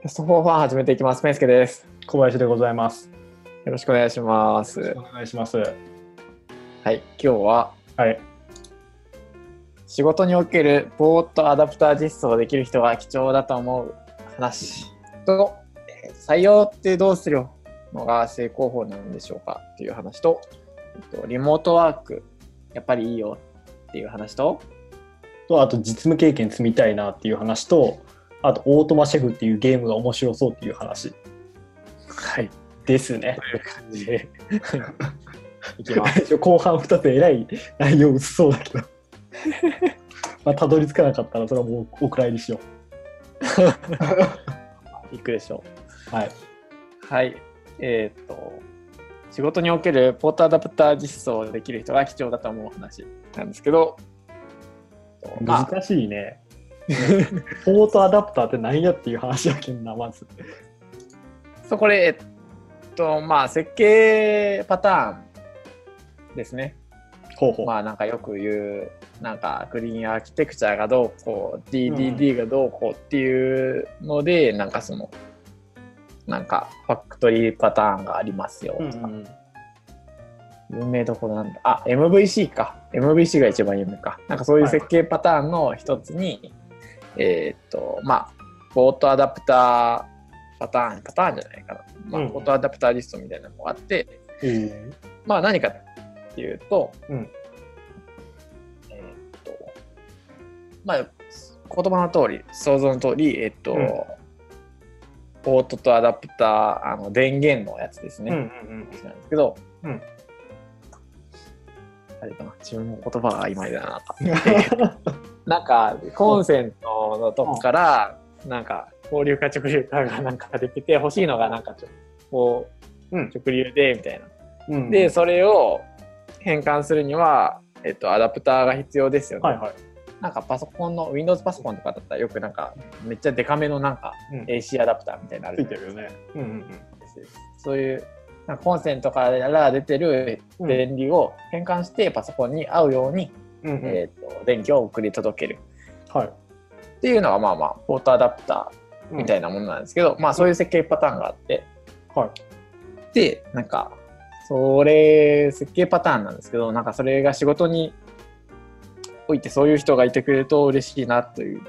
テスト4ファン始めていきます。ペンスケです。小林でございます。よろしくお願いします。よろしくお願いします。はい、今日ははい。仕事におけるボーットアダプター実装できる人が貴重だと思う話と、えー採用ってどうするのが成功法なんでしょうかっていう話と、えっとリモートワークやっぱりいいよっていう話と、と、あと実務経験積みたいなっていう話と、あとオートマシェフっていうゲームが面白そうっていう話はい、ですね。という感じ でいきます。後半2つえらい内容薄そうだけど。まあ、たどり着かなかったらそれはもうお蔵入りしよい くでしょう。う。はい。はい。えーっと、仕事におけるポートアダプター実装できる人が貴重だと思う話なんですけど、まあ、難しいね。ポートアダプターって何やっていう話やけんな、まず。そこで、えっと、まあ、設計パターンですね。ほうほう。まあ、なんかよく言う、なんかクリーンアーキテクチャがどうこう、DDD がどうこうっていうので、なんかその、なんかファクトリーパターンがありますよとか、うんうん有名どころなんだ。あ、MVC か。MVC が一番有名か。なんかそういう設計パターンの一つに、えーっと、まあ、ボートアダプターパターン、パターンじゃないかな。まあ、うん。ボートアダプターリストみたいなのがあって、えまあ何かっていうと、うん。えーっと、まあ、言葉の通り、想像の通り、えーっと、うん。ボートとアダプター、あの電源のやつですね。ーうんうんなんですけど、うん。あれかな、自分の言葉が曖昧だな。うん。なんか、コンセントのとこから、なんか、交流か直流かがなんかできて、欲しいのがなんかちょ、こう、うん直流で、みたいな。うんで、それを変換するには、えっと、アダプターが必要ですよね。はいはい。なんかパソコンの、Windows パソコンとかだったらよくなんか、めっちゃデカめのなんか、うん AC アダプターみたいなのあるついてるよね。うんうんそういう、なんかコンセントから出てるうん。電流を変換してパソコンに合うように、うんうんえー、と電気を送り届けるはい。っていうのがまあまあポートアダプターみたいな。なものなんですけど、まあそういう設計パターンがあってはい。でなんかそれ設計パターンなんですけどなんかそれが仕事においてそういう人がいてくれると嬉しいなという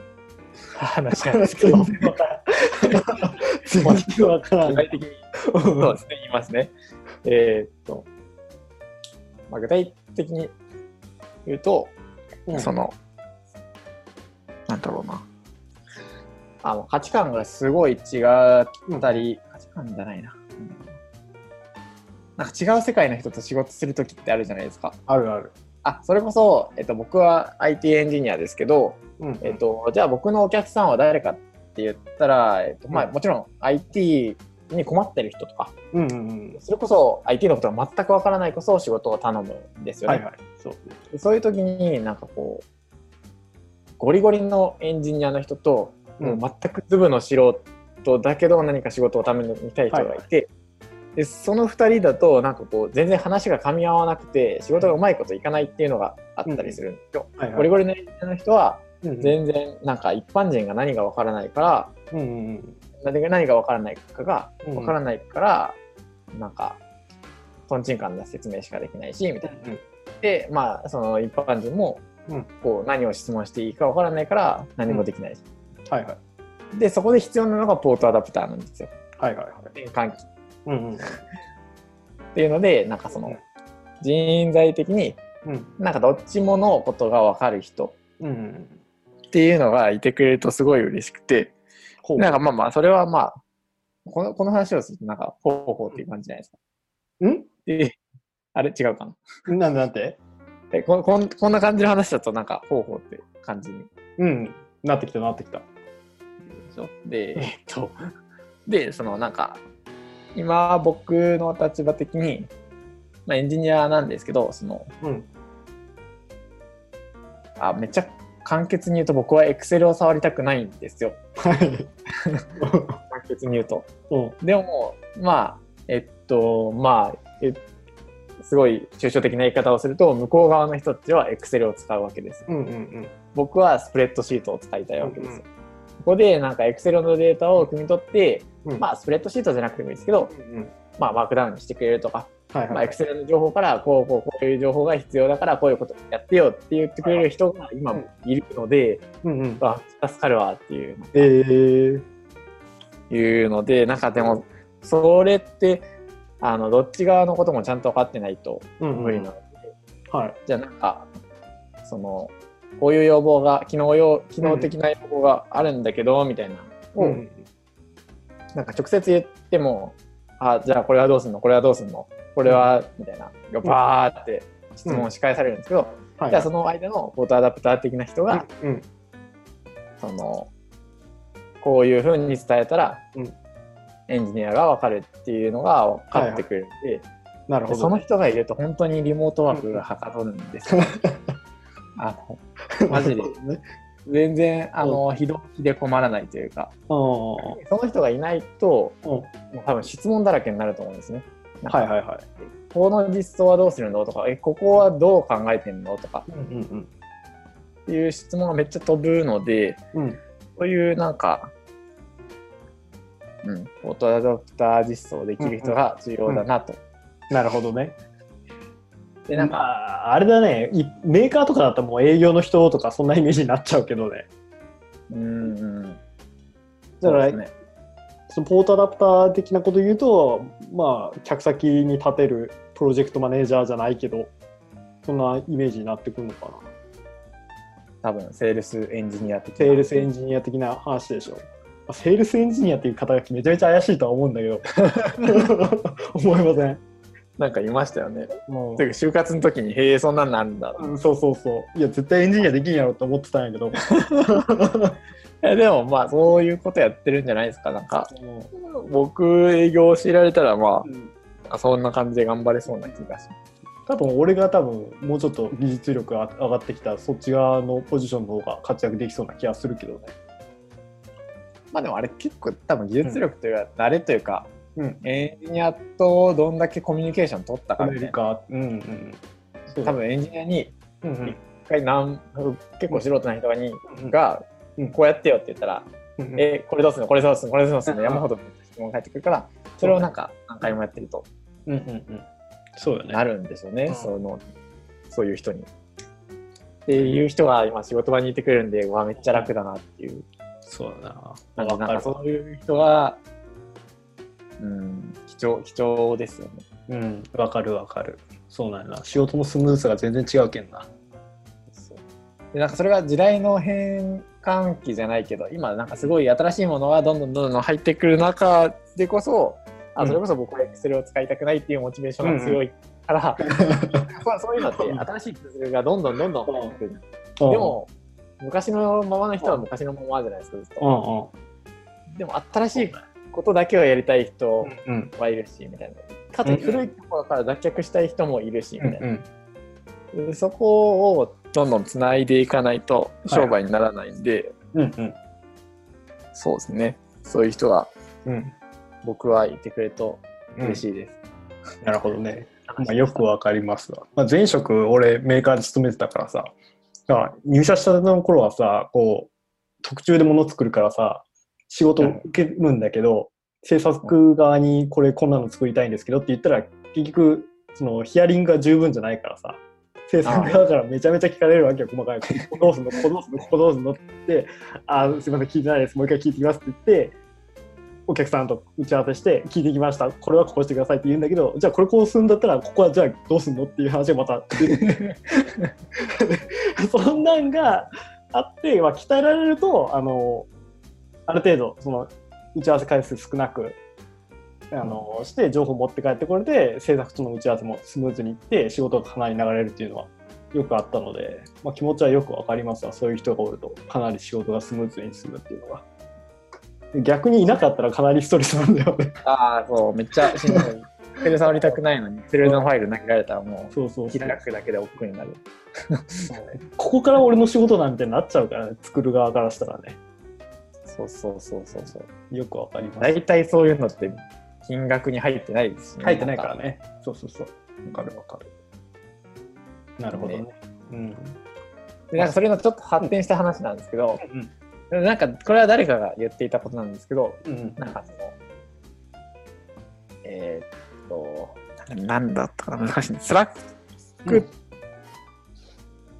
話なんですけど 全然わからん。具体的にそうですね言いますねえーっと、まあ、具体的に言うとうんその、なんだろうな。あの価値観がすごい違ったり、価値観じゃないな。うんなんか違う世界の人と仕事するときってあるじゃないですか。あるある。あ、それこそ、えっと、僕は IT エンジニアですけど、うんえっと、じゃあ僕のお客さんは誰かって言ったら、えっと、まあ、うんもちろん IT に困ってる人とか、うんうんうん。それこそ IT のことが全くわからないこそ仕事を頼むんですよね。はいはい。そう。でそういう時になんかこうゴリゴリのエンジニアの人と、うんもう全くズブの素人だけど何か仕事をために見たい人がいて、でその2人だとなんかこう全然話が噛み合わなくて仕事がうまいこといかないっていうのがあったりするんですよ。はいはい。ゴリゴリのエンジニアの人はうん全然なんか一般人が何がわからないからうんうん何が何がわからないかがうん。わからないから、なんかとんちんかんな説明しかできないしみたいな。うんでまあその一般人もうんこう何を質問していいかわからないから何もできないし、はいはい。でそこで必要なのがポートアダプターなんですよはいはいはい。変換器っうんうん。ていうのでなんかその人材的にうんなんかどっちものことがわかる人うんうん。っていうのがいてくれるとすごい嬉しくてほうなんかまあまあそれはまあこのこの話をするとなんかほうほうっていう感じじゃないですか。ん？であれ違うかな？なんでなんて？えこんこんこんな感じの話だとなんかほうほうって感じにうん。なってきたなってきた。でえっと、で、そのなんか、今僕の立場的に、まあ、エンジニアなんですけど、その、うん。あ、めっちゃ簡潔に言うと僕は Excel を触りたくないんですよ。はい。簡潔に言うと。うん。でも、まあ、えっと、まあ、えすごい抽象的な言い方をすると、向こう側の人たちは Excel を使うわけです。うんうんうん。僕はスプレッドシートを使いたいわけですよ。こでなんか Excel のデータを汲み取って、うんまあスプレッドシートじゃなくてもいいですけど、うんうんまあマークダウンにしてくれるとか、まあはいはい。Excel の情報からこうこうこういう情報が必要だからこういうことやってよって言ってくれる人が今いるので、うんうん。あ助かるわっていうえー、いうので、なんかでもそれってあのどっち側のこともちゃんと分かってないとうんうん。無理なので、はい。じゃあなんかそのこういう要望が機能用機能的な要望があるんだけど、みたいな。のを、うん。なんか直接言っても、あ、じゃあこれはどうすんの？これはどうすんの？これは、みたいな、バーって質問をし返されるんですけど、はい。じゃあその間のフォトアダプター的な人が、うん。その、こういうふうに伝えたら、うんエンジニアが分かるっていうのが分かってくれるんで、なるほど。でその人がいると本当にリモートワークがはかどるんですよ。あのマジでね。全然あの非同期で困らないというか、うんその人がいないと、うんもう多分質問だらけになると思うんですね。はいはいはい。この実装はどうするのとか、え、ここはどう考えてんのとかうんうんっていう質問がめっちゃ飛ぶので、うん。うん。そういうなんか、うん、ポートアダプター実装できる人が重要だなと。なるほどね。で、なんか、まあ、あれだね、いメーカーとかだったらもう営業の人とかそんなイメージになっちゃうけどね。うん、うん。だからね。そのポートアダプター的なこと言うと、まあ、客先に立てるプロジェクトマネージャーじゃないけど、そんなイメージになってくるのかな。多分、セールスエンジニア的なセールスエンジニア的な話でしょ。まあセールスエンジニアっていう肩書きめちゃめちゃ怪しいとは思うんだけど。思いません？なんかいましたよね。もてか就活の時に、へえ、そんなんなんだ。うん、そうそうそう。いや、絶対エンジニアできんやろって思ってたんやけど。えでも、まあ、そういうことやってるんじゃないですか。なんか、僕、営業を教えられたら、まうんあ、そんな感じで頑張れそうな気がします。多分俺が多分もうちょっと技術力が上がってきたらそっち側のポジションの方が活躍できそうな気がするけどね。まあでもあれ結構多分技術力というか、慣れというか、うん。エンジニアとどんだけコミュニケーション取ったかアみたい。うんうん。多分エンジニアに一回なん結構素人な人がうんこうやってよって言ったら、うんえこれどうするの？これどうするの？これどうするの？うん山ほど質問が返ってくるからそれをなんか何回もやってるとうんうんうん。そうよね。なるんでしょうね、うんそのそういう人に。っていう人が今仕事場にいてくれるんで、うわ、めっちゃ楽だなっていう。そうだな。なんかわかるなんかそういう人が、うん、貴重、貴重ですよね。うん。わかるわかる。そうなんやな。仕事のスムーズさが全然違うけんな。でなんかそれが時代の変換期じゃないけど今なんかすごい新しいものがどんどんどんどん入ってくる中でこそ、あそれこそ僕は Excel を使いたくないっていうモチベーションが強いから、そう そういうのって新しいツールがどんどんどんどん入ってくる。でも昔のままの人は昔のままじゃないですかずっと。うんうん。でも新しいことだけをやりたい人うんはいるしみたいな。かつ古いところから脱却したい人もいるしみたいな。うんでそこをどんどんつないでいかないと商売にならないんで、うんうんそうですね。そういう人がうん僕はいてくれるとうん嬉しいです。なるほどね。まあ、よくわかりますわ。まあ、前職、俺、メーカーで勤めてたからさ、だから入社したての頃はさ、こう、特注で物作るからさ、仕事を受けるんだけど、制作側にこれこんなの作りたいんですけどって言ったら、結局、そのヒアリングが十分じゃないからさ、制作側からめちゃめちゃ聞かれるわけよ、細かい。ここどうすんの？ここどうすんの？ここどうすんの？って。言って、あ、すいません、聞いてないです。もう一回聞いてきますって言って、お客さんと打ち合わせして聞いてきました。これはこうしてくださいって言うんだけどじゃあこれこうするんだったらここはじゃあどうすんの？っていう話がまた。出 て そんなんがあって、まあ、鍛えられるとあのある程度その打ち合わせ回数少なくあのして情報持って帰ってこれて制作との打ち合わせもスムーズにいって仕事がかなり流れるっていうのはよくあったので、まあ、気持ちはよくわかりますわそういう人がおるとかなり仕事がスムーズに進むっていうのが逆にいなかったらかなりストレスなんだよねああ、そう、めっちゃしんどい。Excel 触りたくないのに、Excel のファイル投げられたらもそうそうう、そう。開くだけで億劫になる。ここから俺の仕事なんてなっちゃうからね作る側からしたらね。そうそうそうそうそう。よくわかります。大体そういうのって金額に入ってないですしね。入ってないからね。そうそうそう。わかるわかる。なるほどね。ね。うん。でなんかそれのちょっと発展した話なんですけど、うん。なんかこれは誰かが言っていたことなんですけど、うん。なんかその、えーっと、なんだったかな、難しいね。スラック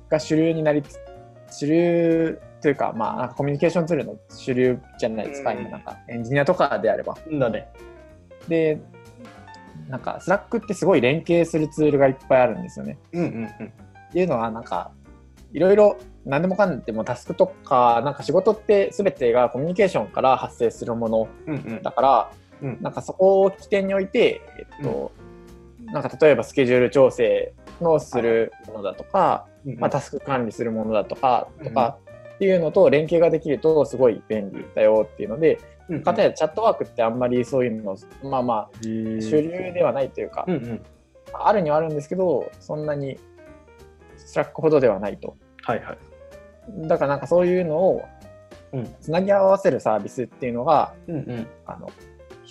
が主流になりつ、主流というか、まあ、なんかコミュニケーションツールの主流じゃないですか、うん今なんかエンジニアとかであれば。うん。だね。で、なんか、スラックってすごい連携するツールがいっぱいあるんですよね。うんうんうん。っていうのは、なんか、いろいろ何でもかんでもタスクとか、なんか仕事って全てがコミュニケーションから発生するものうんうんだから、うんなんかそこを起点に置いて、えっと、なんか例えばスケジュール調整のするものだとか、うんまあ、タスク管理するものだとか、とかっていうのと連携ができるとすごい便利だよっていうので、うんかたやチャットワークってあんまりそういうの、まあまあ、主主流ではないというか、うんうん。あるにはあるんですけど、そんなにスラックほどではないと。はいはい。だからなんかそういうのをうんつなぎ合わせるサービスっていうのが、うんうん。あの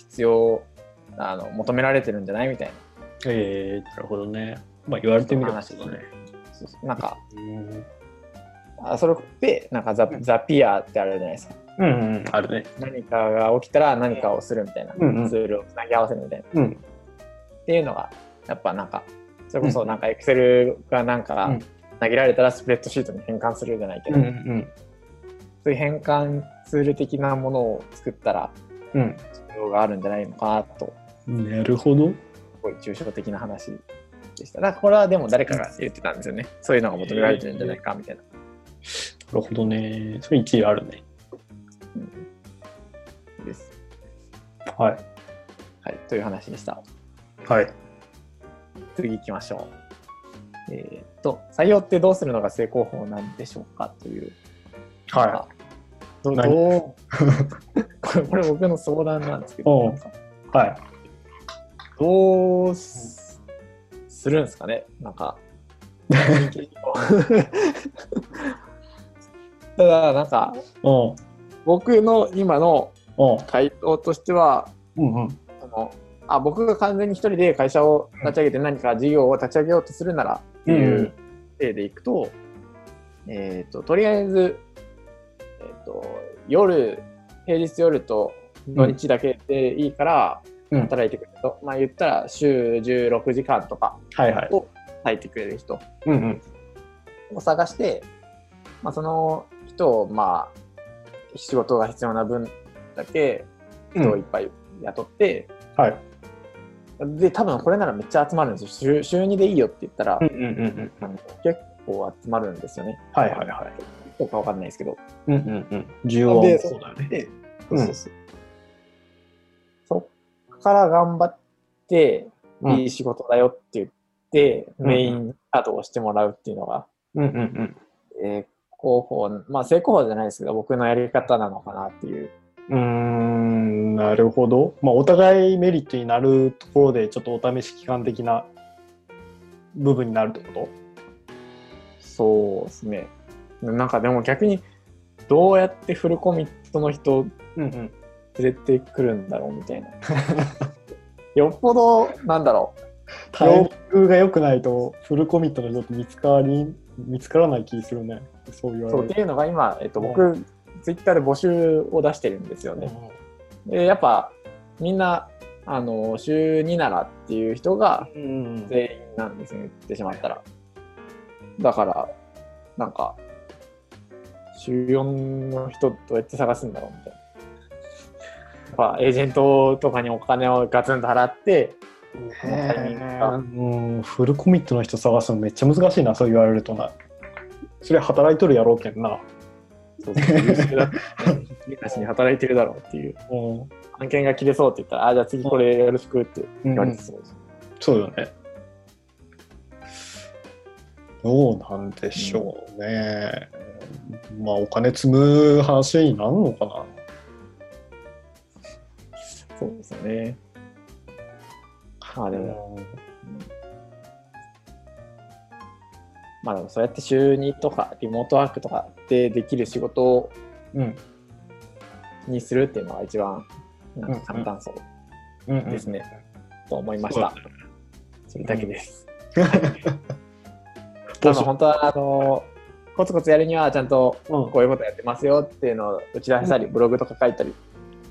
必要あの求められてるんじゃないみたいなえー、なるほどね。まあ言われてみれば話そうだね。なんかうんあそれでなんかザザピアってあるじゃないですかうんうん。あるね。何かが起きたら何かをするみたいな、うんうんツールをつなぎ合わせるみたいなうん。っていうのがやっぱなんかそれこそなんかエクセルがなんかうん投げられたらスプレッドシートに変換するじゃないけど、うんうんそういう変換ツール的なものを作ったらうん。必要があるんじゃないのかなとうん。なるほど。すごい抽象的な話でした。なんかこれはでも誰かが言ってたんですよね。そういうのが求められてるんじゃないかみたいな。なるほどね。それ一理あるね。です。はい。はい、という話でした。はい。次行きましょう。えーっと、採用ってどうするのが成功法なんでしょうかという。はど何どう？これ僕の相談なんですけど。はい。どうすするんですかね？なんか。ただ、なんか、うん。僕の今のうん。回答としては、うんうん。そのあ僕が完全に一人で会社を立ち上げて何か事業を立ち上げようとするならっていう例でいくと、えっ、と、とりあえず、えっ、と、夜、平日夜と土日だけでいいからうん働いてくれる人、まあ言ったら週16時間とか。を働いてくれる人うんうん。を探して、まあ、その人を、まあ、仕事が必要な分だけ人をいっぱい雇って、はい。で、多分これならめっちゃ集まるんですよ。週週2でいいよって言ったら、結構集まるんですよね。はいはいはい。どうかわかんないですけど。うんうんうん。需要はでそうだよね。で、そうそうそう。そっから頑張って、うんいい仕事だよって言って、うんメイン稼働してもらうっていうのが、うんうんうん。えー広報、まあ成功法じゃないですけど、僕のやり方なのかなっていう。うーん、なるほど。まあ、お互いメリットになるところで、ちょっとお試し期間的な部分になるってこそうですね。なんかでも逆に、どうやってフルコミットの人をとうんうん。連れてくるんだろうみたいな。よっぽど、なんだろう。タイミングが良くないと、フルコミットの人って見つかり、見つからない気するね。そう言われるそうっていうのが今、えっと、僕、ツイッターで募集を出してるんですよね。でやっぱみんなあの週2ならっていう人が。全員なんですよ言ってしまったら。だからなんか週4の人どうやって探すんだろうみたいな。エージェントとかにお金をガツンと払ってこのタイミングがうん、フルコミットの人探すのめっちゃ難しいな、そう言われるとな。それ働いとるやろうけんな。そうそう優秀だ君たちに働いてるだろうっていううん。案件が切れそうって言ったらあじゃあ次これよろしくって言われてうんそうそうよね。どうなんでしょうね。まあ、お金積む話になるのかな。そうですよね。まあでも、まあでもそうやって週2とかリモートワークとかでできる仕事うん。にするっていうのが一番なんか簡単そううんですね、と思いました。それだけです。募集多分本当はあのコツコツやるにはちゃんとうんこういうことやってますよっていうのを打ち出したり、ブログとか書いたり、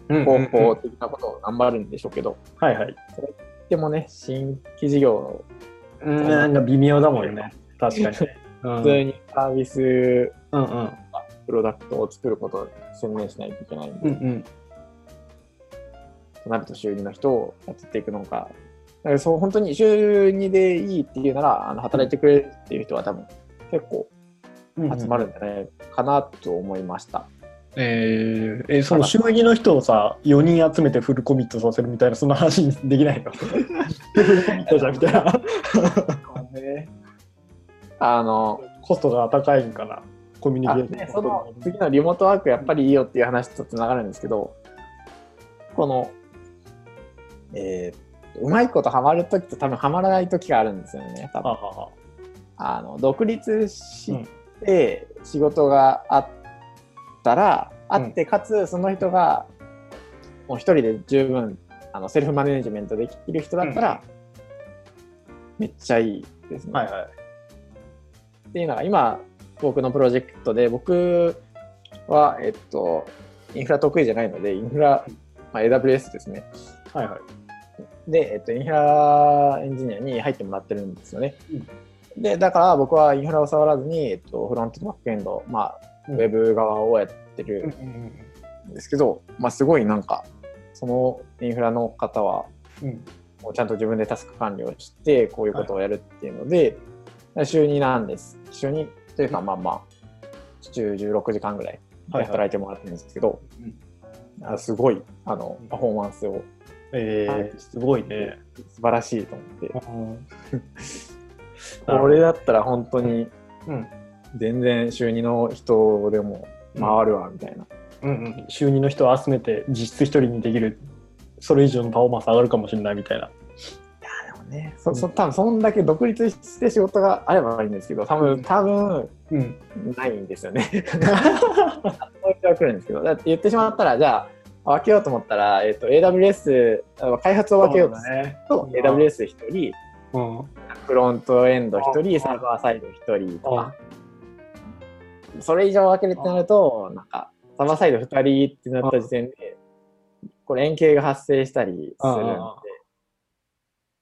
うん広報的なことを頑張るんでしょうけど、はいはい。でもね、新規事業うん、なんか微妙だもんね。確かに 普通にサービス、うんうん。プロダクトを作ることに専念しないといけないんで、うんうん。となると週2の人をやっていくのか、だからそう本当に週2でいいっていうなら、あの働いてくれるっていう人は多分結構集まるんじゃないかなと思いました。えー、えその週2の人をさ4人集めてフルコミットさせるみたいなそんな話にできないの？フルコミットじゃんみたいな。あの、コストが高いんかな？コミュニケあーションでその次のリモートワークやっぱりいいよっていう話とつながるんですけど、この、えーうまいことハマるときと多分ハマらないときがあるんですよね。多分。ははは。あの独立して仕事があったら、うんあってかつその人がもう一人で十分あのセルフマネジメントできる人だったら、めっちゃいいですね。はいはい。っていうのが今僕のプロジェクトで僕は、えっと、インフラ得意じゃないのでインフラ、まあ、AWS ですね。はいはい。で、えっと、インフラエンジニアに入ってもらってるんですよね、でだから僕はインフラを触らずに、えっと、フロントとバックエンド、まあ、ウうん。ェブ側をやってるんですけど、まあ、すごいなんかそのインフラの方はうん。もうちゃんと自分でタスク管理をしてこういうことをやるっていうので、週2なんです。週2というかまあまあ週16時間ぐらいはいはい。働いてもらってるんですけど、あすごいあのパフォーマンスをえー、すごいね。素晴らしいと思って。うん。これだったら本当にうん全然週2の人でも回るわみたいな、うんうん。週2の人を集めて実質一人にできる。それ以上のパフォーマンス上がるかもしれないみたいな。でもねそそ多分そんだけ独立して仕事があればいいんですけど多分多分うん。ないんですよね。そういう人は来るんですけど、だって言ってしまったら、じゃあ、分けようと思ったら、えっ、と、AWS、あ開発を分けようとする。ね。と、AWS1 人、うん。フロントエンド1人、サーバーサイド1人とか、それ以上分けるってなると、なんか、サーバーサイド2人ってなった時点で、これ円形が発生したりするんであ、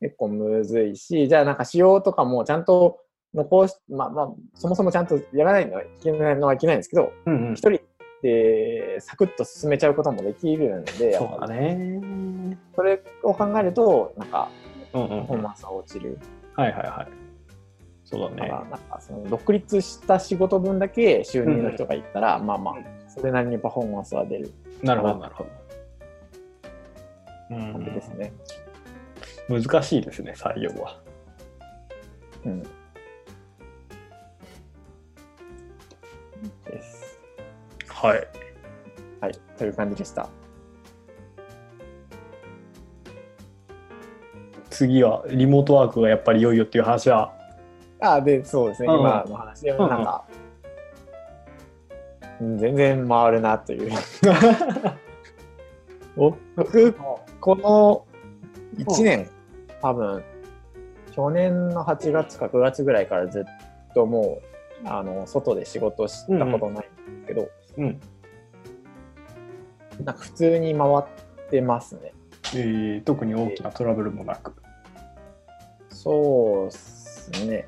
結構むずいし、じゃあなんか仕様とかもちゃんと残し、まあまあ、そもそもちゃんとやらないのはいけないのはいけないんですけど、うんうん。一人でサクッと進めちゃうこともできるんで、そうだね。それを考えると、なんか、うんうんパフォーマンスが落ちる。はいはいはいそうだね。だから、なんかその独立した仕事分だけ収入の人がいったら、まあまあ、それなりにパフォーマンスは出る。なるほどなるほど。う感じですね。ん。難しいですね採用は。うん。です。はい。はい、という感じでした。次はリモートワークがやっぱり良いよっていう話はあで、そうですね、うん。今の話でもなんか、うん全然回るなという。僕、この1年、多分、去年の8月か9月ぐらいからずっともう、あの、外で仕事したことないんですけど、うん。なんか普通に回ってますね。えー特に大きなトラブルもなく。そうっすね。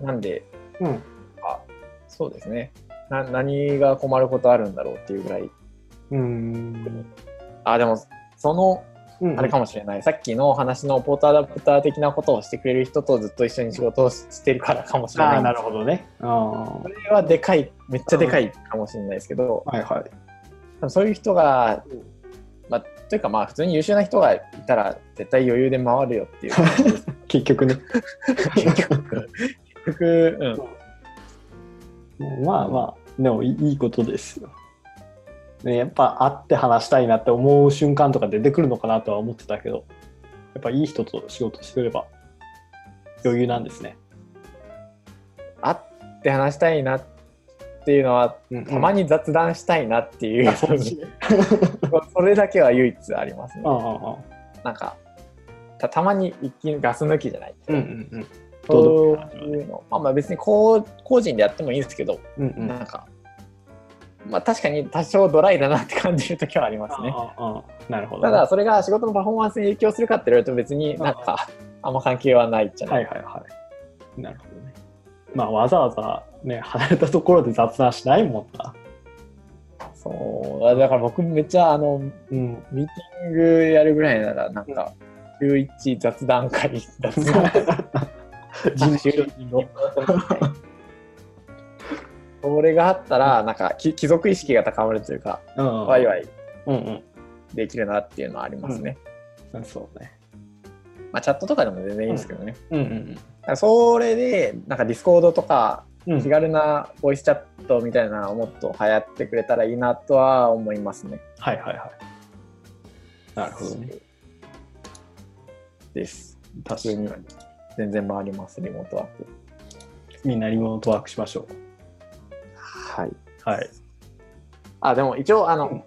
なんで、うんあそうですねな。何が困ることあるんだろうっていうぐらい。うんあ、でも、その、うんあれかもしれない。さっきの話のポートアダプター的なことをしてくれる人とずっと一緒に仕事をしてるからかもしれない。ああなるほどねあそれはでかい、めっちゃでかいかもしれないですけど、あはいはいそういう人が、まあ、というかまあ普通に優秀な人がいたら絶対余裕で回るよっていう。結局ね 結局、結局、うん。まあまあでもいいことですよ、ね、やっぱ会って話したいなって思う瞬間とか出てくるのかなとは思ってたけどやっぱいい人と仕事してれば余裕なんですね、会って話したいなっていうのは、たまにに雑談したいなっていう、あ それだけは唯一ありますね。あ。あああ。なんかたたまに一気にガス抜きじゃない、うんうんうんそういうの、まあ、まあ別に個個人でやってもいいんですけど、うんうん。なんか、まあ確かに多少ドライだなって感じるときはありますね。なるほど、ただ、それが仕事のパフォーマンスに影響するかって言われると別になんか、あんま関係はないじゃな。はいいはいはい。なるほどね。まあわざわざね、離れたところで雑談しないもんな。そう。だから僕めっちゃあの、うん。ミーティングやるぐらいなら、なんか、週一雑談会、雑談会、人週一それがあったら、なんか、き貴族意識が高まるというか、うん。ワイワイうんうん。できるなっていうのはありますね。そうね。まあ、チャットとかでも全然いいんですけどね。うんうんだからそれで、なんかディスコードとか、うん。気軽なボイスチャットみたいなのをもっと流行ってくれたらいいなとは思いますね。はいはいはい。なるほどね。です。確かに。全然回ります、リモートワーク。みんなリモートワークしましょはい。う。はい。あ、でも一応、あの、うん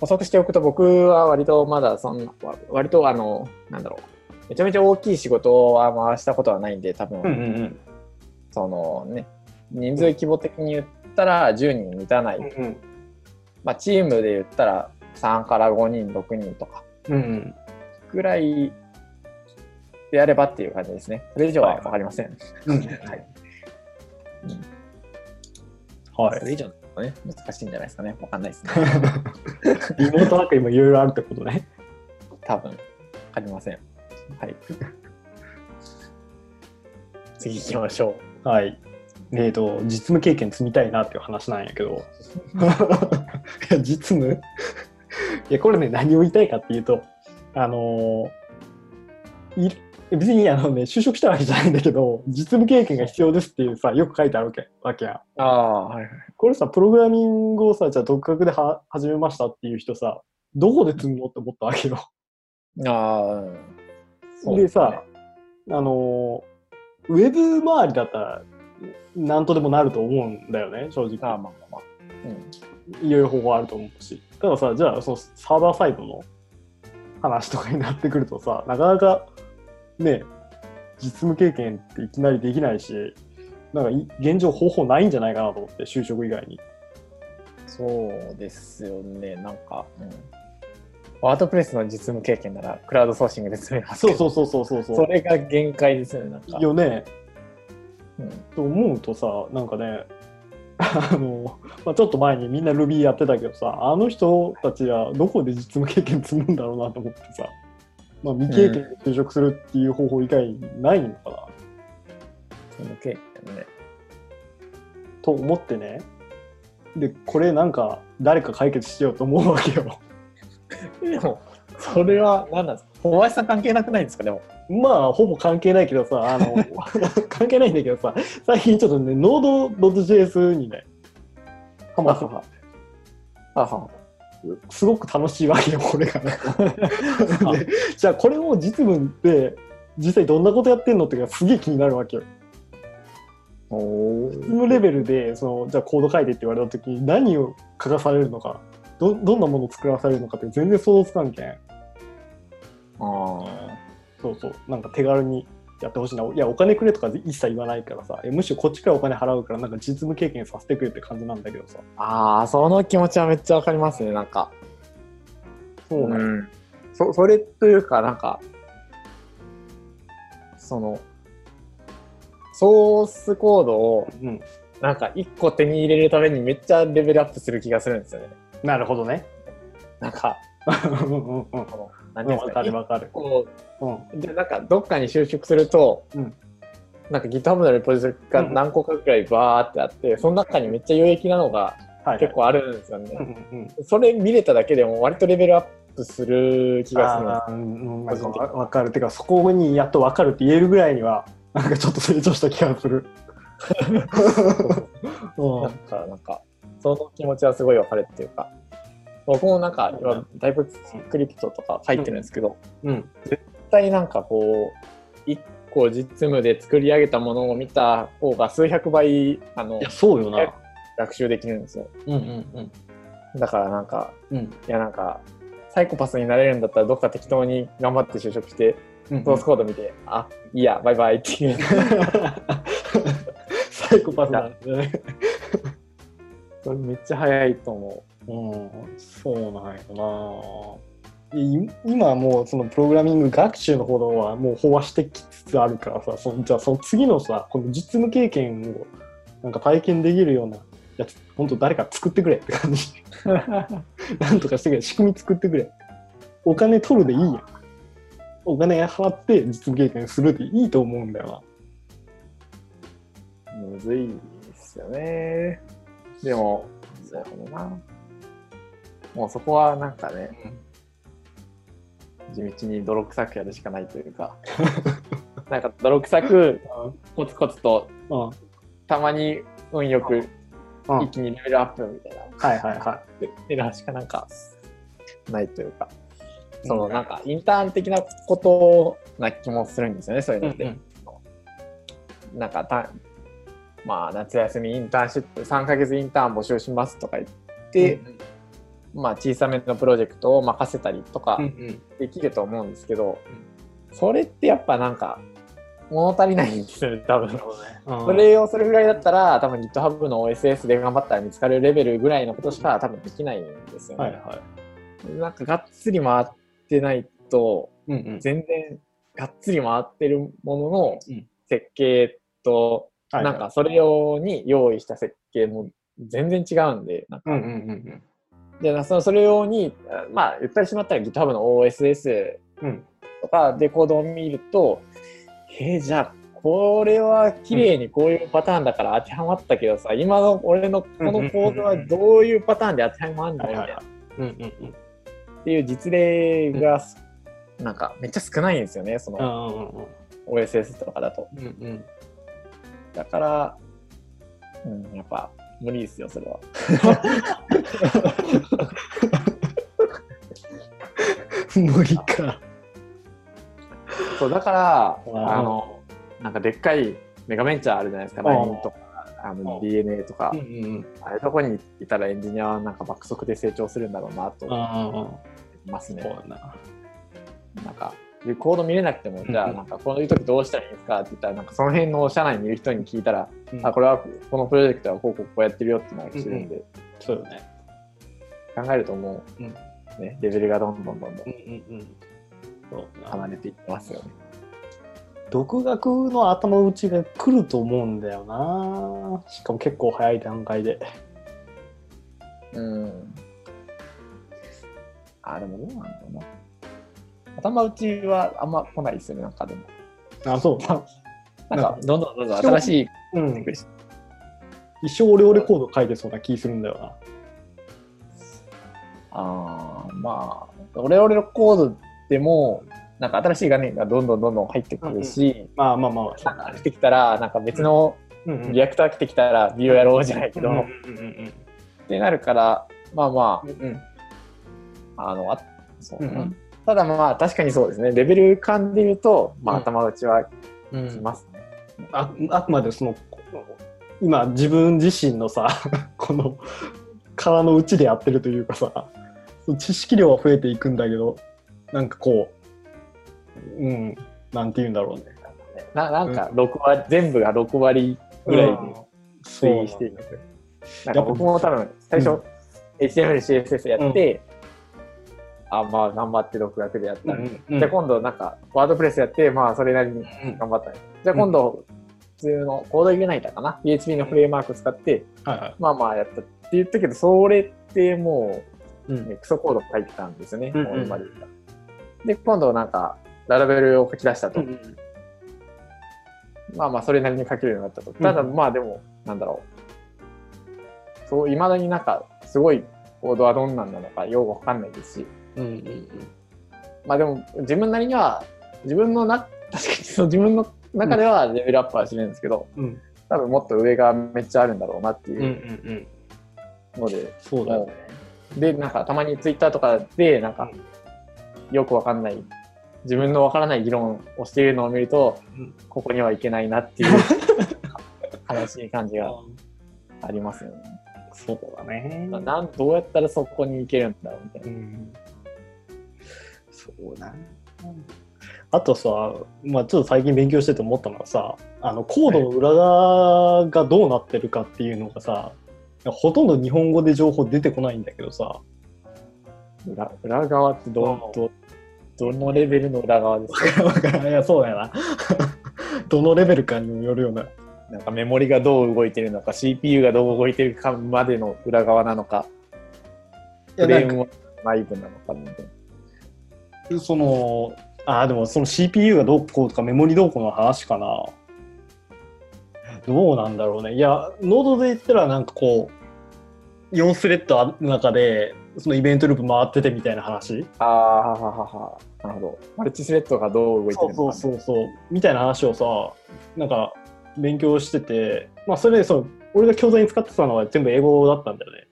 補足しておくと、僕は割とまだそんな、わ割とあの、なんだろう、めちゃめちゃ大きい仕事は回したことはないんで、多分、うんうんうん。そのね、人数規模的に言ったら10人満たない。うんまあ、チームで言ったら3から5人、6人とかうん。うんぐらいでやればっていう感じですね。それ以上は分かりません。うん。はい。はい。それ以上のね、難しいんじゃないですかね。分かんないですね。リモートワーク今いろいろあるってことね。多分、分かりません。はい。次行きましょう。はい。えっ、と、実務経験積みたいなっていう話なんやけど。いや実務？いや、これね、何を言いたいかっていうと、あのーい別にあのね、就職したわけじゃないんだけど、実務経験が必要ですっていうさ、よく書いてあるわけわけやん。ああ、はいはい。これさ、プログラミングをさ、じゃあ独学では始めましたっていう人さ、どこで積むのって思ったわけよ。ああ、でさ、あのー、ウェブ周りだったら、なんとでもなると思うんだよね、正直。ああ、まあまあまあ。うん。いろいろ方法あると思うし。たださ、じゃあ、そのサーバーサイドの話とかになってくるとさ、なかなかね、実務経験っていきなりできないし、なんかい現状方法ないんじゃないかなと思って、就職以外に。そうですよね。なんか、うん。ワードプレスの実務経験なら、クラウドソーシングで積めますけど、そうそうそうそうそうそれが限界ですよね。なんか。よね。うんと思うとさ、なんかね、あの、まあ、ちょっと前にみんな Ruby やってたけどさ、あの人たちはどこで実務経験積むんだろうなと思ってさ、まあ、未経験で就職するっていう方法以外ないのかな、実務経験ね。と思ってね。で、これなんか誰か解決しようと思うわけよ。でも、それは何なんですか小林さん関係なくないんですか？でも。まあ、ほぼ関係ないけどさ、あの、関係ないんだけどさ、最近ちょっとね、Node.js にね、ハマってた。あはすごく楽しいわけよ、これが。でじゃあ、これを実務で、実際どんなことやってんのっていうか、すげえ気になるわけよ。お実務レベルで、その、じゃあコード書いてって言われたときに、何を書かされるのか、ど、どんなものを作らされるのかって全然想像つかんけん。ああ。そうそう、なんか手軽にやってほしいな。いや、お金くれとか一切言わないからさ、えむしろこっちからお金払うから、なんか実務経験させてくれって感じなんだけどさ。ああ、その気持ちはめっちゃわかりますね。なんか。そうね。ん。そそれというか、なんか、その、ソースコードをうん。なんか一個手に入れるためにめっちゃレベルアップする気がするんですよね。なるほどね。なんか、うんうんうん。この、なんていうんわですかね。かるわかる。で、なんかどっかに就職すると、うんなんか GitHub のレポジトリがうん何個かくらいバーってあって、その中にめっちゃ有益なのがはい、結構あるんですよね。うんうんうん。それ見れただけでも割とレベルアップする気がするんですあーうんかる。てか、そこにやっとわかるって言えるぐらいには、なんかちょっと成長した気がする。う なんか、なんか、その気持ちはすごい分かるっていうか、僕もなんか、今、タイプスクリプトとか書いてるんですけど、ん。うん。絶対なんかこう、一個実務で作り上げたものを見た方が数百倍、あのいや、、そうよな。学習できるんですよ。うんうんうん。だからなんか、うん。いやなんか、サイコパスになれるんだったらどっか適当に頑張って就職して、うんソースコード見て、あ、いいや、バイバイっていう。サイコパスなんだね。めっちゃ早いと思うん、そうなんよな。い今はもうそのプログラミング学習の方のはもう飽和してきつつあるからさ、そのじゃあその次のさ、この実務経験をなんか体験できるようなやつ、本当誰か作ってくれって感じ。う。なんとかしてくれ、仕組み作ってくれ。お金取るでいいやん。お金払って実務経験するでいいと思うんだよむずいですよね。でも、なるほどな。もうそこはなんかね、地道に泥臭くやるしかないというか、なんか泥臭くコツコツと。たまに運よくうん。一気にレベルアップみたいな、はいはいはっていうのしかなんかないというか、そのなんかインターン的なことな気もするんですよね、そういうい。のって。なんかた、まあ、夏休みインターンシップ、3ヶ月インターン募集しますとか言って、まあ、小さめのプロジェクトを任せたりとかうんうん。できると思うんですけど、それってやっぱなんか、物足りないんですよね、多分。うん。それをそれぐらいだったら、多分 GitHub の OSS で頑張ったら見つかるレベルぐらいのことしか多分できないんですよね。はいはい。なんかがっつり回ってないと、うんうん。全然がっつり回ってるもののうん。設計と、はいなんかそれ用に用意した設計も全然違うんで、なんか、うんうんうんでそのそれ用に、あまあ言ったりしまったら GitHub の OSS うん。とかでコードを見ると、えー、じゃあこれは綺麗にこういうパターンだから当てはまったけどさ、今の俺のこのコードはどういうパターンで当てはまるんだよみたいなっうんうんうんていう実例が、なんかめっちゃ少ないんですよね、その OSS とかだと。うんうん。だから、うん、やっぱ無理ですよ、それは。無理か。そう、だから、うんあの、なんかでっかいメガベンチャーあるじゃないですか、うん LINE とか、あのうん DNA とかうん、うんああいうとこにいたらエンジニアはなんか爆速で成長するんだろうなと思。いますね。なんか、でコード見れなくても、じゃあ、うんなんか、こういう時どうしたらいいんですかって言ったら、なんか、その辺の社内にいる人に聞いたら、うんあ、これは、このプロジェクトはこうこうこうやってるよってのが知るんで、そうよね。考えるともう、うんね、レベルがどんどんどんどんうん。離れていってますよね。独学の頭打ちが来ると思うんだよな。しかも結構早い段階で。うん。あ、でもどうなんだろうな。頭打ちはあんま来ないですよね、なんかでも。あ、そう。なんか、どんどんどんどん新しい、うん。一生オレオレコード書いてそうな気するんだよな。あーまあ、オレオレのコードでも、なんか新しい画面がどんどんどんどん入ってくるし、まあまあまあ。なんか来てきたら、なんか別のうんうんリアクター来てきたら、ビューやろうじゃないけど、うんっうんうんてなるから、まあまうんうんあ、あの、あそううんただまあ、確かにそうですね。レベル感で言うと、まあ、うん。頭打ちはうんきますね。ああくまでその今自分自身のさ この殻の内でやってるというかさ知識量は増えていくんだけどなんかこううんなんて言うんだろうね。ななんか6割、全部が6割ぐらいで推移していく。なんか僕も多分最初、うん。HTML、CSS やって、あまあ頑張って独学でやった、うんうん。じゃあ今度なんかワードプレスやって、まあそれなりにうん頑張った、じゃあ今度普通のコード入れないだかな、PHP のフレームワーク使って、はいはい。まあまあやったって言ったけど、それってもう、うん。ね、クソコード書いてたんですよね、うんうんで今度なんかララベルを書き出したと。うんまあまあ、それなりに書けるようになったと。んただ、まあでも、なんだろう。そう、いまだになんか、すごいコードはどんなんなのか、よくわかんないですし。うんうんまあでも、自分なりには、自分のな、確かにその自分の中ではレベルアップはしてるんですけど、うん。多分もっと上がめっちゃあるんだろうなってうんうんいううん。ので、そうだよね。で、なんかたまにツイッターとかで、なんか、よくわかんない、自分のわからない議論をしているのを見ると、うん。ここにはいけないなっていう 悲しい感じがありますよね。そうだね。なんどうやったらそこに行けるんだろうみたいな。うんそうだ。あとさ、まあ、ちょっと最近勉強してて思ったのがさあのコードの裏側がどうなってるかっていうのがさ、ほとんど日本語で情報出てこないんだけどさ裏裏側ってどどどのレベルの裏側ですか？わからん。いやそうやな。どのレベルかにもよるよねなんかメモリがどう動いてるのか CPU がどう動いてるかまでの裏側なのかフレーム内部なのかみたいなそのあーでもその CPU がどうこうとかメモリどうこうの話かな。どうなんだろうね。いやノードで言ったらなんかこう4スレッドある中でそのイベントループ回っててみたいな話。ああはははは。なるほど。マルチスレッドがどう動いてるのかそうそうそうみたいな話をさなんか勉強しててまあそれでその俺が教材に使ってたのは全部英語だったんだよね。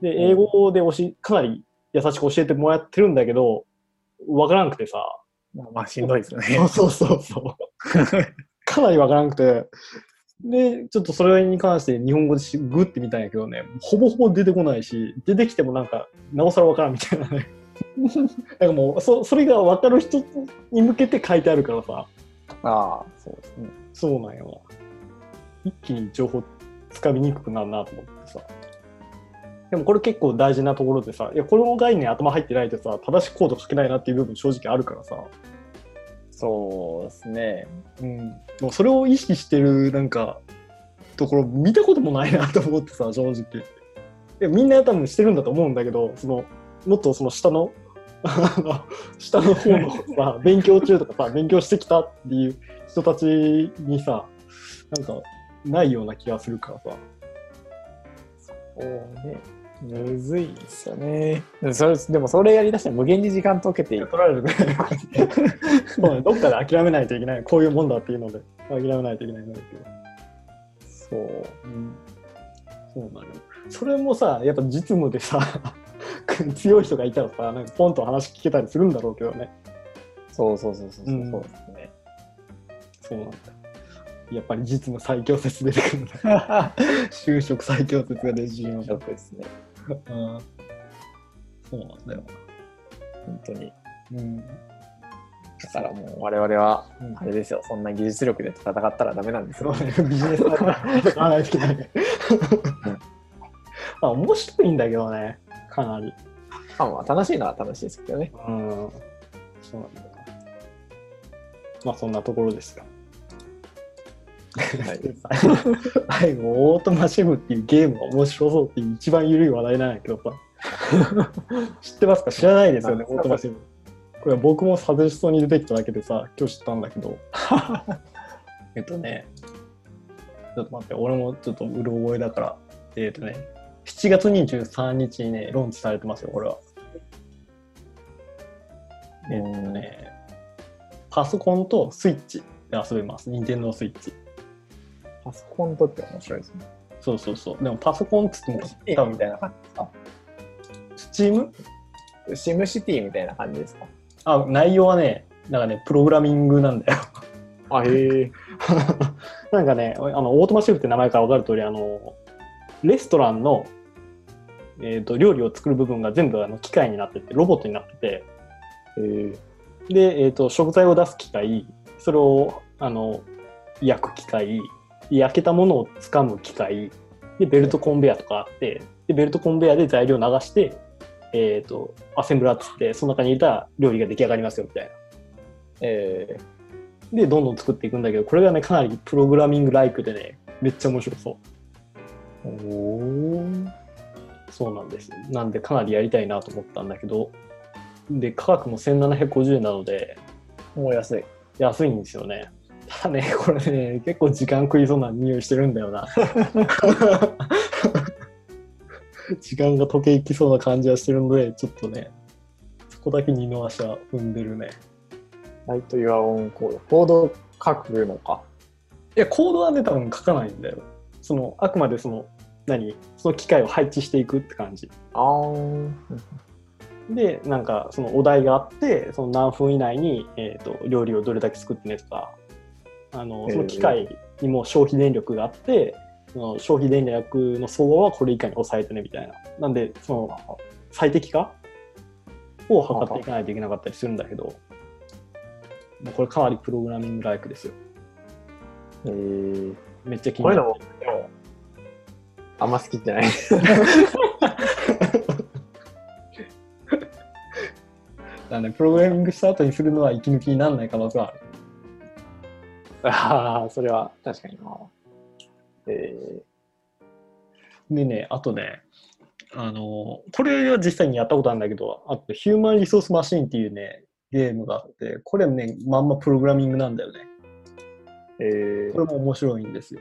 で英語で教えかなり優しく教えてもらってるんだけどわからんくてさ。まあまあしんどいですよね。そうそうそうそう。かなりわからんくて。でちょっとそれに関して日本語でしグってみたんやけどね。ほぼほぼ出てこないし出てきてもなんかなおさらわからんみたいなね。なんかもうそそれが分かる人に向けて書いてあるからさ。ああそうですね。そうなんよ。な。一気に情報つかみにくくなるなと思って。さ。でもこれ結構大事なところでさ、いや、この概念頭入ってないとさ、正しくコード書けないなっていう部分正直あるからさ。そうですねうん。もうそれを意識してるなんか、ところ見たこともないなと思ってさ、正直。いやみんな多分してるんだと思うんだけど、その、もっとその下の 下の方のさ、勉強中とかさ、勉強してきたっていう人たちにさ、なんか、ないような気がするからさ。ねむずいですよねでもそれでもそれやりだしたら無限に時間解けていく取られるね。そうね、どっかで諦めないといけない。こういうもんだっていうので、諦めないといけないんだけど。そううん。そうなのよ。それもさ、やっぱ実務でさ、強い人がいたらさ、なんかポンと話聞けたりするんだろうけどね。そうそうそうそうそううんそうですねそうなんだよ。やっぱり実務最強説出てくる。就職最強説が出てしまうショックですねうんそうなんだよ。本当にうん。だからもう我々はうんあれですよそんな技術力で戦ったらダメなんですよビジネスだからあ、面白いんだけどね、かなり。まあまあ楽しいのは楽しいですけどねうん。そうなんだ。まあ、そんなところですよ。はい 最後、オートマシェフっていうゲームが面白そうっていう一番緩い話題なんやけどさ。知ってますか？知らないですよね、あオートマシェフ。これ僕もサジェストに出てきただけでさ、今日知ったんだけど。えっとね、ちょっと待って、俺もちょっとうる覚えだから。えっとね、7月23日にね、ローンチされてますよ、これは。えっとね、パソコンとスイッチで遊べます。任天堂スイッチ。パソコンとって面白いですね。そうそうそう。でもパソコンっつっても多分みたいな。感じですかスチームシムシティみたいな感じですか？あ、内容はね、なんかね、プログラミングなんだよ。あへえ。なんかね、あのオートマシェフって名前から分かる通り、あのレストランの、えー、と料理を作る部分が全部あの機械になってて、ロボットになってて、へえ。で、えー、と食材を出す機械、それをあの焼く機械、焼けたものを掴む機械、でベルトコンベヤとかあって、でベルトコンベヤで材料を流して、えー、とアセンブラーっつって、その中に入れたら料理が出来上がりますよみたいな。えで、どんどん作っていくんだけど、これがね、かなりプログラミングライクでね、めっちゃ面白そう。ー、おーそうなんです。なんで、かなりやりたいなと思ったんだけど、で、価格も1750円なので、もう安い安いんですよね。ただね、これね、結構時間食いそうな匂いしてるんだよな。時間が溶けいきそうな感じはしてるので、ちょっとね、そこだけ二の足は踏んでるね。ライトユアオンコードコード書くのか？いや、コードはね、多分書かないんだよ。その、あくまでその、何？その機械を配置していくって感じ。あーで、なんか、そのお題があって、その何分以内に、えー、と料理をどれだけ作ってねとか、あのその機械にも消費電力があって、その消費電力の相場はこれ以下に抑えてねみたいな。なんで、その最適化を測っていかないといけなかったりするんだけど、もうこれかなりプログラミングライクですよ。えー、めっちゃ気こういうになるのもあんま好きじゃない。だね、プログラミングした後にするのは息抜きにならない可能性はある。ああ、それは確かにな。えでね、あとね、あの、これは実際にやったことあるんだけど、あと、ヒューマンリソースマシンっていうね、ゲームがあって、これね、まんまプログラミングなんだよね。ー、えー、これも面白いんですよ。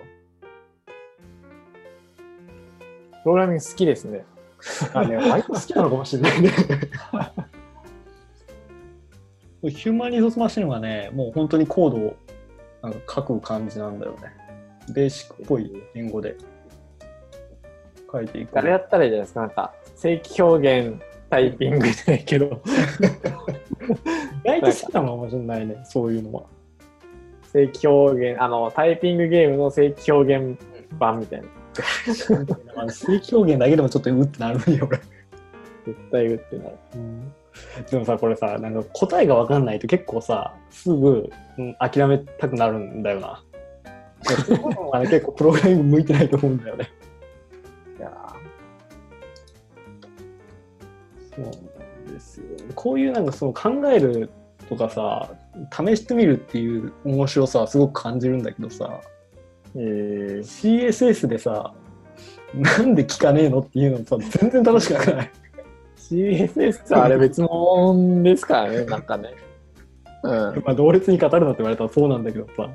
プログラミング好きですね。あね、割と好きなのかもしれないね。ヒューマンリソースマシンはね、もう本当にコードをなんか書く感じなんだよね。ベーシックっぽい言語で書いていく。あれやったらいいじゃないですか。なんか、正規表現、タイピングじゃないけど、意外と好きなのかもしれないね、そういうのは。正規表現、あの、タイピングゲームの正規表現版みたいな。正規表現だけでもちょっとうってなるんよ、俺。絶対打ってなる。でもさ、これさ、なんか答えが分かんないと結構さ、すぐ、うん、諦めたくなるんだよな。結構プログラミング向いてないと思うんだよね。いやそうなんですよ。こういうなんかその考えるとかさ、試してみるっていう面白さはすごく感じるんだけどさ、ーえー、CSS でさ、なんで聞かねえのっていうのさ、全然楽しくない？CSS はあれ別物ですからね、なんかね。うん。まあ同列に語るなって言われたらそうなんだけどさ、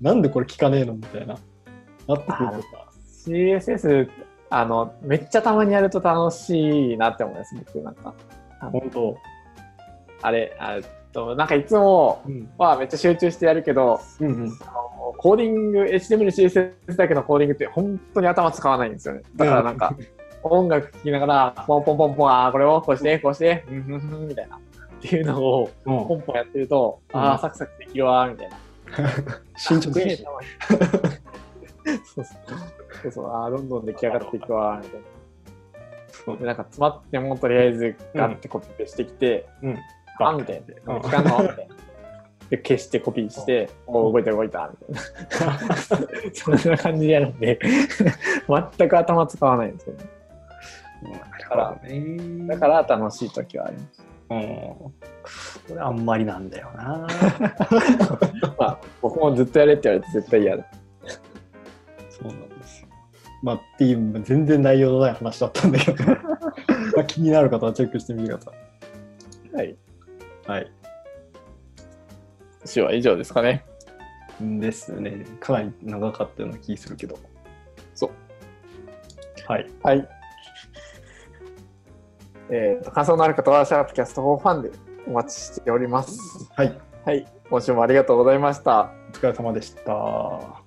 なんでこれ聞かねえのみたいな。なってくるとさ、CSS、あの、めっちゃたまにやると楽しいなって思います、僕なんか。本当。あれ、あえっと、なんかいつもうん。はめっちゃ集中してやるけど、うんうん。あのコーディング、HTML、CSS だけのコーディングって本当に頭使わないんですよね。だからなんか、音楽聴きながら、ポンポンポンポン、あーこれをこうして、こうして、うんふんふんみたいな。っていうのをうんポンポンやってると、うんああ、サクサクできるわー、みたいな。進捗いいし。そうそうそうああ、どんどん出来上がっていくわー、みたいな。で、なんか詰まってもとりあえずガッてコピペしてきて、うん。あみたいな。うん時間のみたいな。で、消してコピーして、おお、動いた動いた、みたいな。そんな感じでやるんで、全く頭使わないんですよね。だからね。だから楽しい時はあります。うん。これあんまりなんだよな。まあ、僕もずっとやれって言われて絶対嫌だ。そうなんですよ。まあ、っていう、全然内容のない話だったんだけど、まあ気になる方はチェックしてみてくださはい。い。はい。週は以上ですかね。ですね。かなり長かったような気するけど。そう。はい。はい。えっ、と、感想のある方は、シャープキャスト4ファンでお待ちしております。はい。はい。今週もありがとうございました。お疲れ様でした。